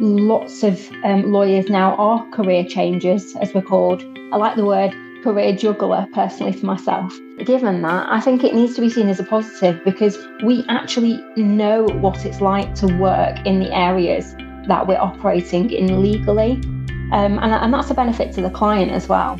lots of um, lawyers now are career changers, as we're called. I like the word career juggler personally for myself. Given that, I think it needs to be seen as a positive because we actually know what it's like to work in the areas that we're operating in legally. Um, and, and that's a benefit to the client as well.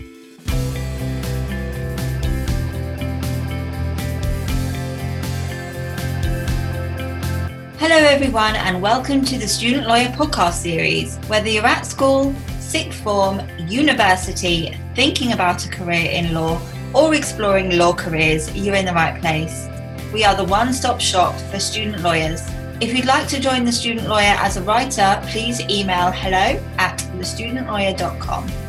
Hello, everyone, and welcome to the Student Lawyer Podcast Series. Whether you're at school, sixth form, university, thinking about a career in law, or exploring law careers, you're in the right place. We are the one stop shop for student lawyers. If you'd like to join the student lawyer as a writer, please email hello at thestudentlawyer.com.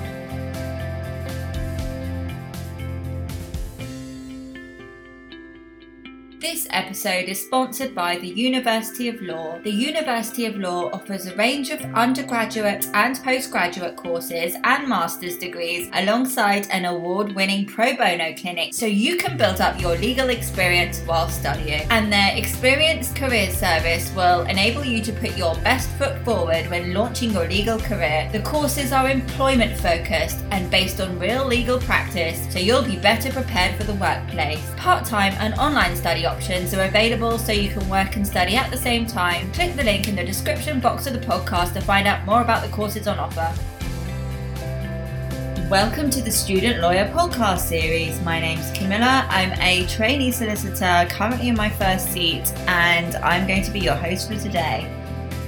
Episode is sponsored by the University of Law. The University of Law offers a range of undergraduate and postgraduate courses and master's degrees alongside an award winning pro bono clinic so you can build up your legal experience while studying. And their experienced career service will enable you to put your best foot forward when launching your legal career. The courses are employment focused and based on real legal practice so you'll be better prepared for the workplace. Part time and online study options are available so you can work and study at the same time. Click the link in the description box of the podcast to find out more about the courses on offer. Welcome to the Student Lawyer Podcast Series. My name's Camilla. I'm a trainee solicitor currently in my first seat, and I'm going to be your host for today.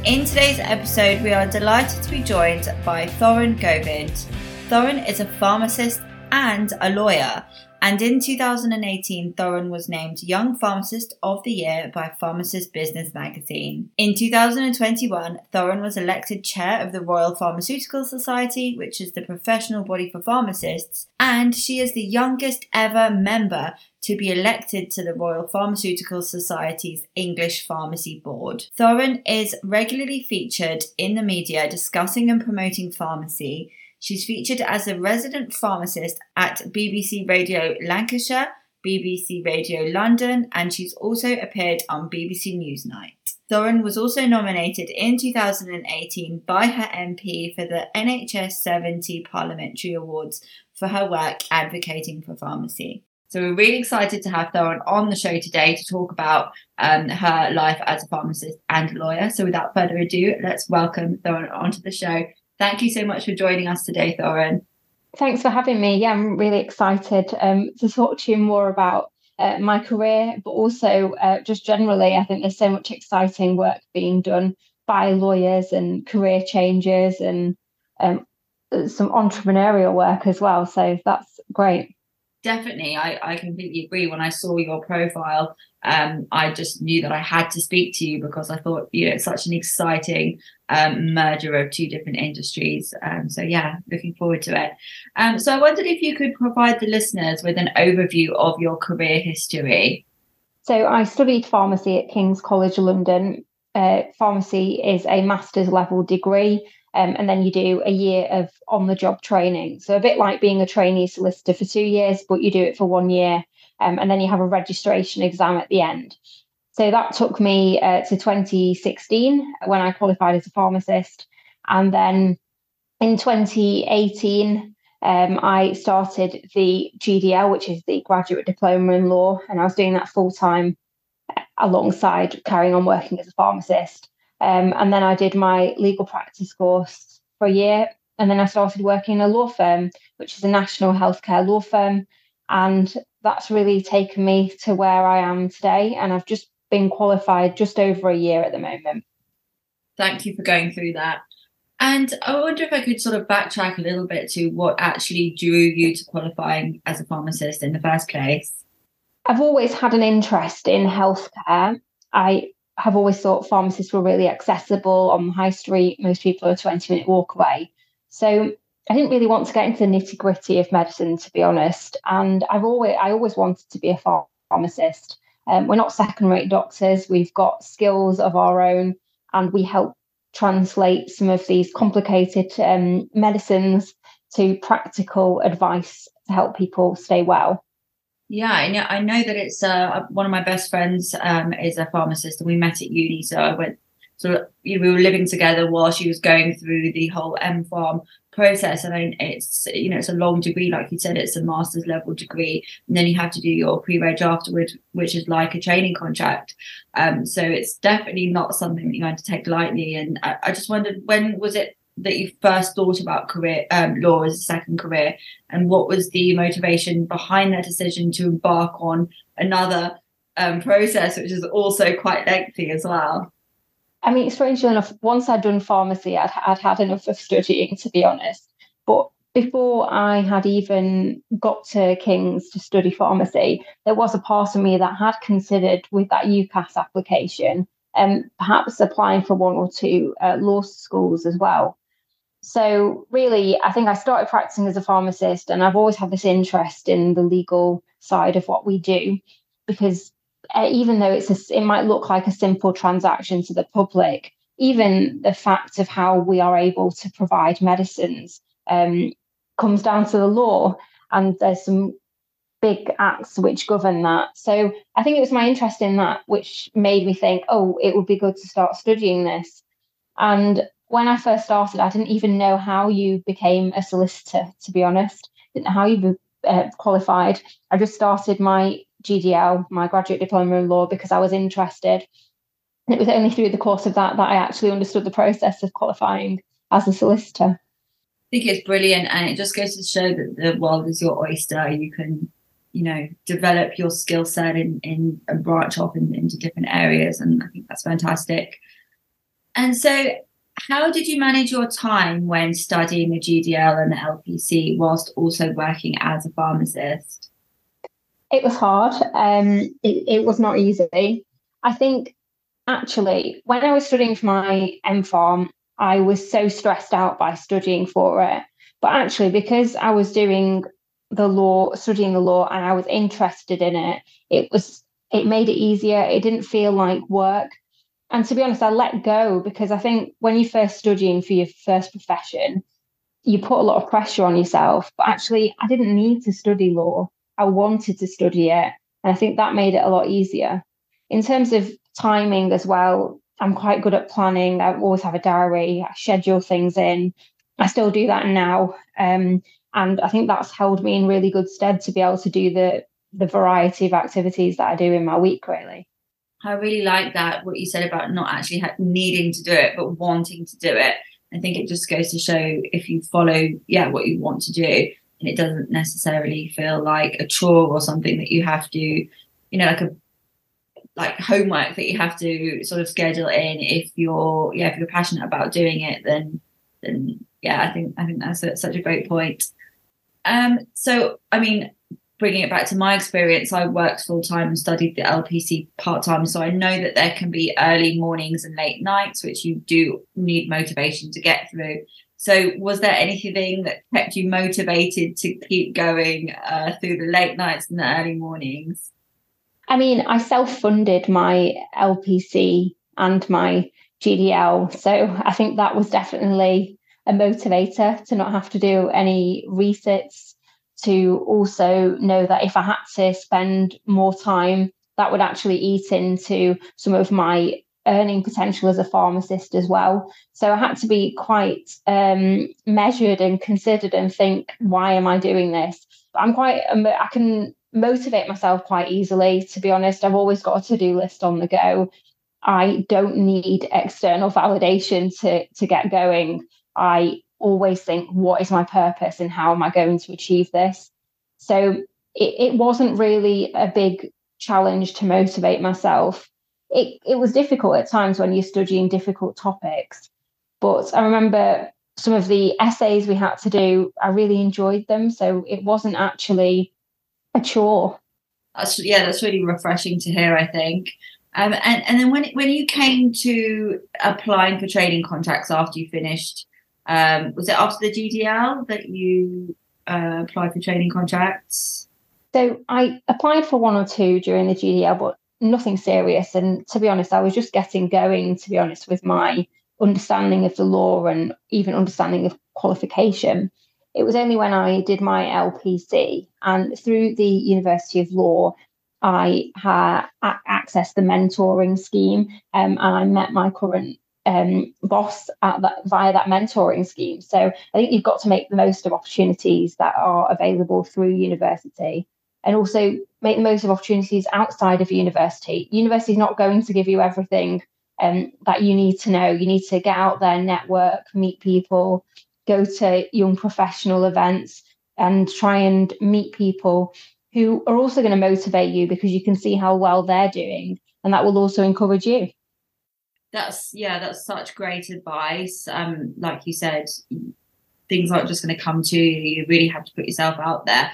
In today's episode, we are delighted to be joined by Thorrun Govind. Thorrun is a pharmacist and a lawyer, and in 2018, Thorrun was named Young Pharmacist of the Year by Pharmacist Business magazine. In 2021, Thorrun was elected chair of the Royal Pharmaceutical Society, which is the professional body for pharmacists, and she is the youngest ever member to be elected to the Royal Pharmaceutical Society's English Pharmacy Board. Thorrun is regularly featured in the media discussing and promoting pharmacy She's featured as a resident pharmacist at BBC Radio Lancashire, BBC Radio London, and she's also appeared on BBC Newsnight. Thorrun was also nominated in 2018 by her MP for the NHS 70 Parliamentary Awards for her work advocating for pharmacy. So we're really excited to have Thorrun on the show today to talk about um, her life as a pharmacist and lawyer. So without further ado, let's welcome Thorrun onto the show. Thank you so much for joining us today, Thorrun. Thanks for having me. Yeah, I'm really excited um, to talk to you more about uh, my career, but also uh, just generally, I think there's so much exciting work being done by lawyers and career changes and um, some entrepreneurial work as well. So that's great. Definitely, I, I completely agree. When I saw your profile, um, I just knew that I had to speak to you because I thought, you know, it's such an exciting um, merger of two different industries. Um, so, yeah, looking forward to it. Um, so, I wondered if you could provide the listeners with an overview of your career history. So, I studied pharmacy at King's College London. Uh, pharmacy is a master's level degree um, and then you do a year of on the job training. So, a bit like being a trainee solicitor for two years, but you do it for one year. Um, and then you have a registration exam at the end. So, that took me uh, to 2016 when I qualified as a pharmacist. And then in 2018, um, I started the GDL, which is the graduate diploma in law, and I was doing that full time alongside carrying on working as a pharmacist. Um, and then I did my legal practice course for a year. And then I started working in a law firm, which is a national healthcare law firm. And that's really taken me to where I am today. And I've just been qualified just over a year at the moment. Thank you for going through that. And I wonder if I could sort of backtrack a little bit to what actually drew you to qualifying as a pharmacist in the first place. I've always had an interest in healthcare. I have always thought pharmacists were really accessible on the high street. Most people are a 20 minute walk away. So I didn't really want to get into the nitty gritty of medicine, to be honest. And I've always, I always wanted to be a pharmacist. Um, we're not second rate doctors. We've got skills of our own and we help translate some of these complicated um, medicines to practical advice to help people stay well. Yeah, I know. I know that it's uh, one of my best friends um, is a pharmacist, and we met at uni. So I went so you we were living together while she was going through the whole MPharm process. I mean, it's you know it's a long degree, like you said, it's a master's level degree, and then you have to do your pre-reg afterwards, which is like a training contract. Um, so it's definitely not something that you're going to take lightly. And I, I just wondered when was it that you first thought about career um, law as a second career, and what was the motivation behind that decision to embark on another um, process, which is also quite lengthy as well? I mean, strangely enough, once I'd done pharmacy, I'd, I'd had enough of studying, to be honest. But before I had even got to King's to study pharmacy, there was a part of me that had considered with that UCAS application um, perhaps applying for one or two uh, law schools as well. So, really, I think I started practicing as a pharmacist, and I've always had this interest in the legal side of what we do because uh, even though it's a, it might look like a simple transaction to the public, even the fact of how we are able to provide medicines um, comes down to the law, and there's some big acts which govern that. So I think it was my interest in that which made me think, oh, it would be good to start studying this. And when I first started, I didn't even know how you became a solicitor, to be honest. Didn't know how you uh, qualified. I just started my GDL, my graduate diploma in law, because I was interested. And it was only through the course of that that I actually understood the process of qualifying as a solicitor. I think it's brilliant, and it just goes to show that the world is your oyster. You can, you know, develop your skill set in, in and branch off in, into different areas, and I think that's fantastic. And so, how did you manage your time when studying the GDL and the LPC whilst also working as a pharmacist? It was hard. Um, it, it was not easy. I think actually, when I was studying for my MPharm, I was so stressed out by studying for it. But actually, because I was doing the law, studying the law, and I was interested in it, it was it made it easier. It didn't feel like work. And to be honest, I let go because I think when you're first studying for your first profession, you put a lot of pressure on yourself. But actually, I didn't need to study law. I wanted to study it. And I think that made it a lot easier. In terms of timing as well, I'm quite good at planning. I always have a diary, I schedule things in. I still do that now. Um, and I think that's held me in really good stead to be able to do the the variety of activities that I do in my week, really. I really like that, what you said about not actually needing to do it, but wanting to do it. I think it just goes to show if you follow, yeah, what you want to do, and it doesn't necessarily feel like a chore or something that you have to you know like a like homework that you have to sort of schedule in if you're yeah if you're passionate about doing it then then yeah i think i think that's a, such a great point um so i mean bringing it back to my experience i worked full time and studied the lpc part time so i know that there can be early mornings and late nights which you do need motivation to get through so, was there anything that kept you motivated to keep going uh, through the late nights and the early mornings? I mean, I self funded my LPC and my GDL. So, I think that was definitely a motivator to not have to do any resits, to also know that if I had to spend more time, that would actually eat into some of my earning potential as a pharmacist as well. So I had to be quite um, measured and considered and think, why am I doing this? I'm quite, um, I can motivate myself quite easily, to be honest. I've always got a to do list on the go. I don't need external validation to, to get going. I always think, what is my purpose and how am I going to achieve this? So it, it wasn't really a big challenge to motivate myself it, it was difficult at times when you're studying difficult topics. But I remember some of the essays we had to do, I really enjoyed them. So it wasn't actually a chore. That's, yeah, that's really refreshing to hear, I think. Um, and, and then when, when you came to applying for training contracts after you finished, um, was it after the GDL that you uh, applied for training contracts? So I applied for one or two during the GDL, but nothing serious. And to be honest, I was just getting going, to be honest, with my understanding of the law and even understanding of qualification. It was only when I did my LPC and through the University of Law, I had accessed the mentoring scheme um, and I met my current um, boss at that via that mentoring scheme. So I think you've got to make the most of opportunities that are available through university and also make the most of opportunities outside of university. University is not going to give you everything um, that you need to know. You need to get out there, network, meet people, go to young professional events, and try and meet people who are also going to motivate you because you can see how well they're doing, and that will also encourage you. That's yeah, that's such great advice. Um, like you said, things aren't just going to come to you. You really have to put yourself out there.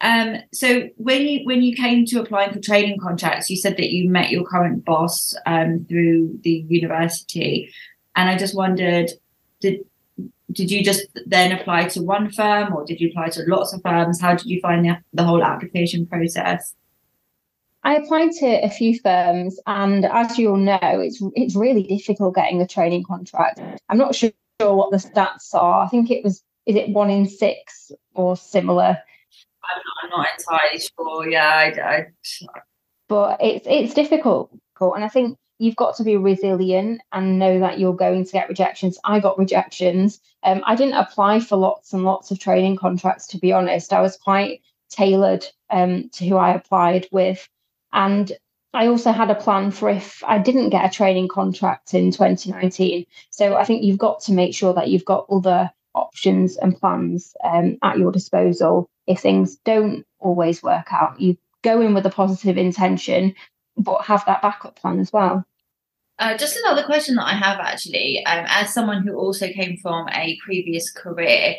Um, so when you when you came to applying for training contracts, you said that you met your current boss um, through the university, and I just wondered, did did you just then apply to one firm, or did you apply to lots of firms? How did you find the, the whole application process? I applied to a few firms, and as you all know, it's it's really difficult getting a training contract. I'm not sure what the stats are. I think it was is it one in six or similar I'm not, I'm not entirely sure. Yeah, I, I, but it's it's difficult, and I think you've got to be resilient and know that you're going to get rejections. I got rejections. Um, I didn't apply for lots and lots of training contracts, to be honest. I was quite tailored um, to who I applied with, and I also had a plan for if I didn't get a training contract in 2019. So I think you've got to make sure that you've got other options and plans um, at your disposal if things don't always work out. You go in with a positive intention, but have that backup plan as well. Uh, just another question that I have actually, um, as someone who also came from a previous career,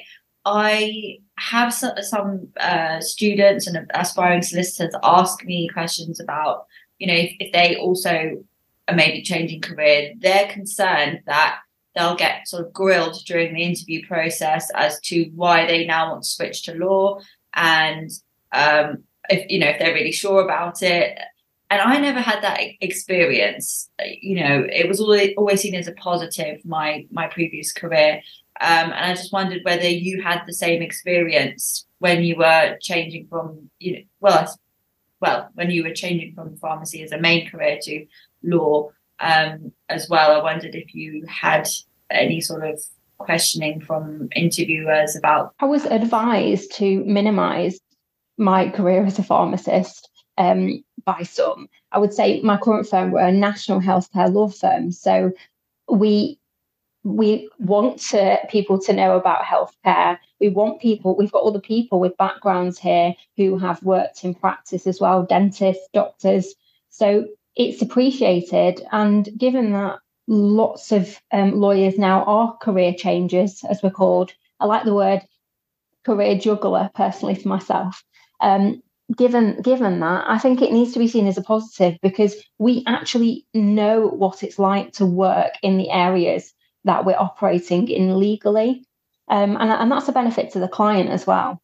I have some, some uh, students and aspiring solicitors ask me questions about, you know, if, if they also are maybe changing career, they're concerned that they'll get sort of grilled during the interview process as to why they now want to switch to law and um, if you know if they're really sure about it. And i never had that experience. You know it was always, always seen as a positive my my previous career um, and i just wondered whether you had the same experience when you were changing from you know well well when you were changing from pharmacy as a main career to law um, as well. I wondered if you had any sort of questioning from interviewers about. I was advised to minimize my career as a pharmacist um, by some. I would say my current firm were a national healthcare law firm, so we we want to, people to know about healthcare. We want people. We've got all the people with backgrounds here who have worked in practice as well, dentists, doctors. So it's appreciated. And given that lots of um, lawyers now are career changers, as we're called, I like the word career juggler personally for myself. Um, given given that, I think it needs to be seen as a positive because we actually know what it's like to work in the areas that we're operating in legally, um, and, and that's a benefit to the client as well.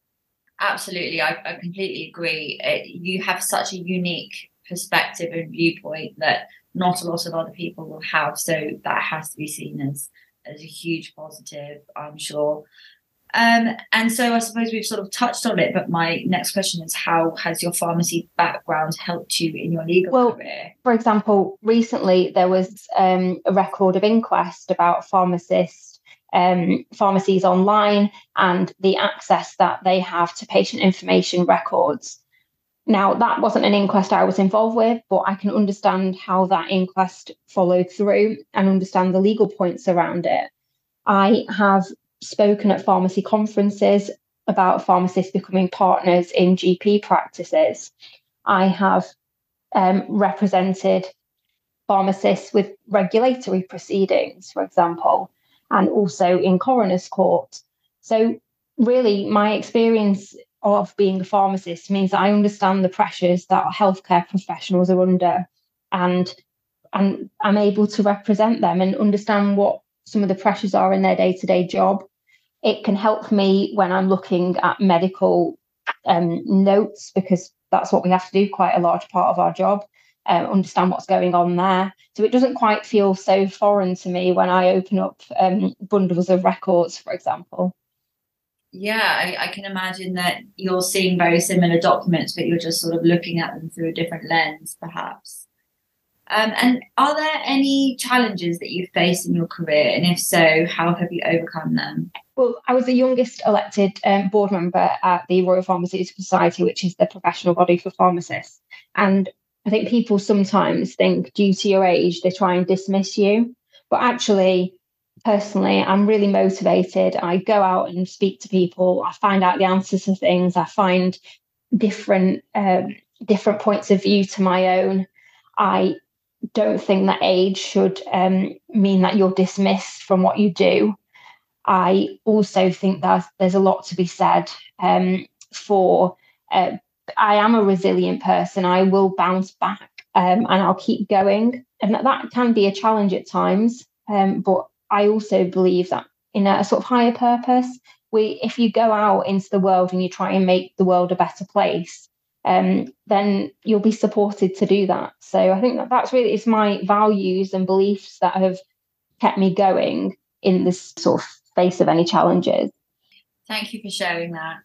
Absolutely, I, I completely agree. It, you have such a unique perspective and viewpoint that not a lot of other people will have. So that has to be seen as as a huge positive, I'm sure. Um, and so I suppose we've sort of touched on it, but my next question is how has your pharmacy background helped you in your legal well, career? For example, recently there was um, a record of inquest about pharmacists, um, pharmacies online, and the access that they have to patient information records. Now, that wasn't an inquest I was involved with, but I can understand how that inquest followed through and understand the legal points around it. I have spoken at pharmacy conferences about pharmacists becoming partners in GP practices. I have um, represented pharmacists with regulatory proceedings, for example, and also in coroner's court. So, really, my experience of being a pharmacist means I understand the pressures that healthcare professionals are under and and I'm able to represent them and understand what some of the pressures are in their day-to-day job. It can help me when I'm looking at medical um, notes because that's what we have to do quite a large part of our job. Uh, understand what's going on there. So it doesn't quite feel so foreign to me when I open up um, bundles of records, for example yeah, I, I, can imagine that you're seeing very similar documents, but you're just sort of looking at them through a different lens, perhaps. Um, and are there any challenges that you've faced in your career? And if so, how have you overcome them? Well, I was the youngest elected um, board member at the Royal Pharmaceutical Society, which is the professional body for pharmacists. And I think people sometimes think, due to your age, they try and dismiss you. But actually, personally, I'm really motivated. I go out and speak to people. I find out the answers to things. I find different um, different points of view to my own. I don't think that age should um, mean that you're dismissed from what you do. I also think that there's a lot to be said um, for. Uh, I am a resilient person. I will bounce back um, and I'll keep going, and that, that can be a challenge at times. Um, but I also believe that in a sort of higher purpose, we if you go out into the world and you try and make the world a better place, um, then you'll be supported to do that. So I think that that's really it's my values and beliefs that have kept me going in this sort of face of any challenges. Thank you for sharing that.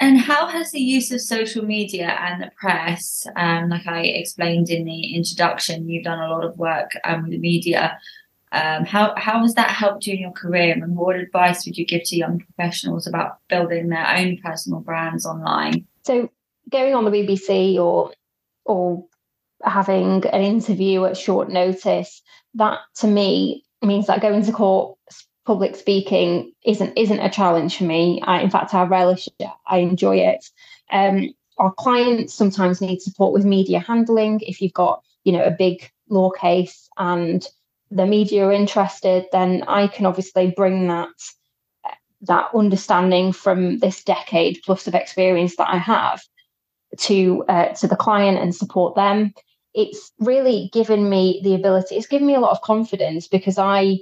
And how has the use of social media and the press, um, like I explained in the introduction, you've done a lot of work um, with the media. Um, how how has that helped you in your career? And what advice would you give to young professionals about building their own personal brands online? So going on the BBC or or having an interview at short notice, that to me means that going to court public speaking isn't isn't a challenge for me. I, in fact, I relish it. I enjoy it. Um, our clients sometimes need support with media handling. If you've got you know a big law case and the media are interested, then I can obviously bring that that understanding from this decade plus of experience that I have to uh, to the client and support them. It's really given me the ability. It's given me a lot of confidence because I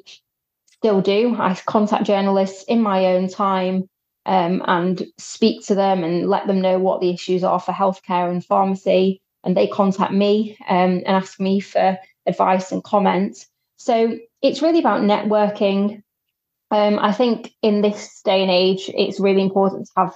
still do. I contact journalists in my own time um, and speak to them and let them know what the issues are for healthcare and pharmacy. And they contact me um, and ask me for advice and comments. So it's really about networking. Um, I think in this day and age, it's really important to have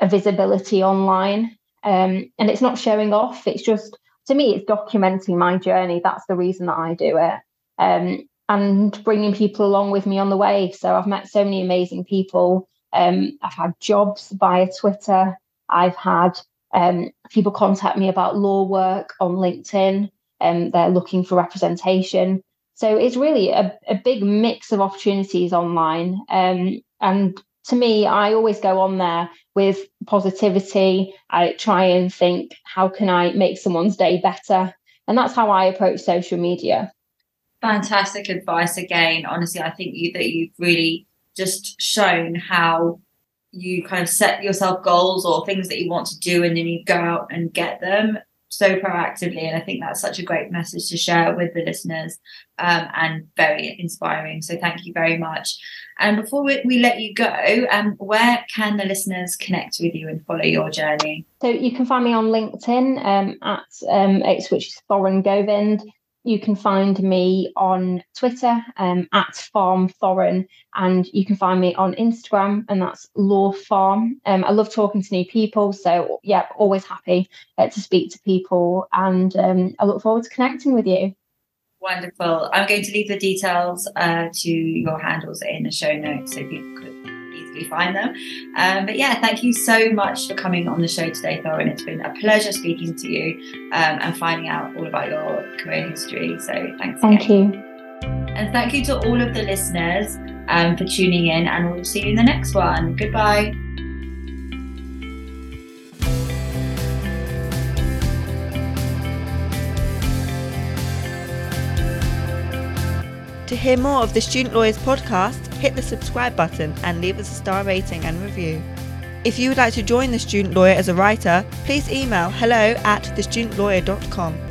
a visibility online. Um, and it's not showing off. It's just, to me, it's documenting my journey. That's the reason that I do it. Um, and bringing people along with me on the way. So I've met so many amazing people. Um, I've had jobs via Twitter. I've had um, people contact me about law work on LinkedIn. Um, they're looking for representation. So it's really a, a big mix of opportunities online. Um, and to me, I always go on there with positivity. I try and think, how can I make someone's day better? And that's how I approach social media. Fantastic advice again. Honestly, I think you that you've really just shown how you kind of set yourself goals or things that you want to do and then you go out and get them so proactively. And i think that's such a great message to share with the listeners um, and very inspiring. So thank you very much. And before we, we let you go um, where can the listeners connect with you and follow your journey? So you can find me on linkedin um, at um, which is thorrun govind you can find me on Twitter um, at Pharm Thorrun, and you can find me on Instagram, and that's Law Pharm. Um, I love talking to new people, so yeah, always happy uh, to speak to people, and um, I look forward to connecting with you. Wonderful. I'm going to leave the details uh, to your handles in the show notes so people could easily find them. Um, but yeah, thank you so much for coming on the show today, Thorrun. It's been a pleasure speaking to you um, and finding out all about your career history. So thanks. Thank again. you. And thank you to all of the listeners um, for tuning in, and we'll see you in the next one. Goodbye. To hear more of the Student Lawyers podcast, hit the subscribe button and leave us a star rating and review. If you would like to join the Student Lawyer as a writer, please email hello at thestudentlawyer.com.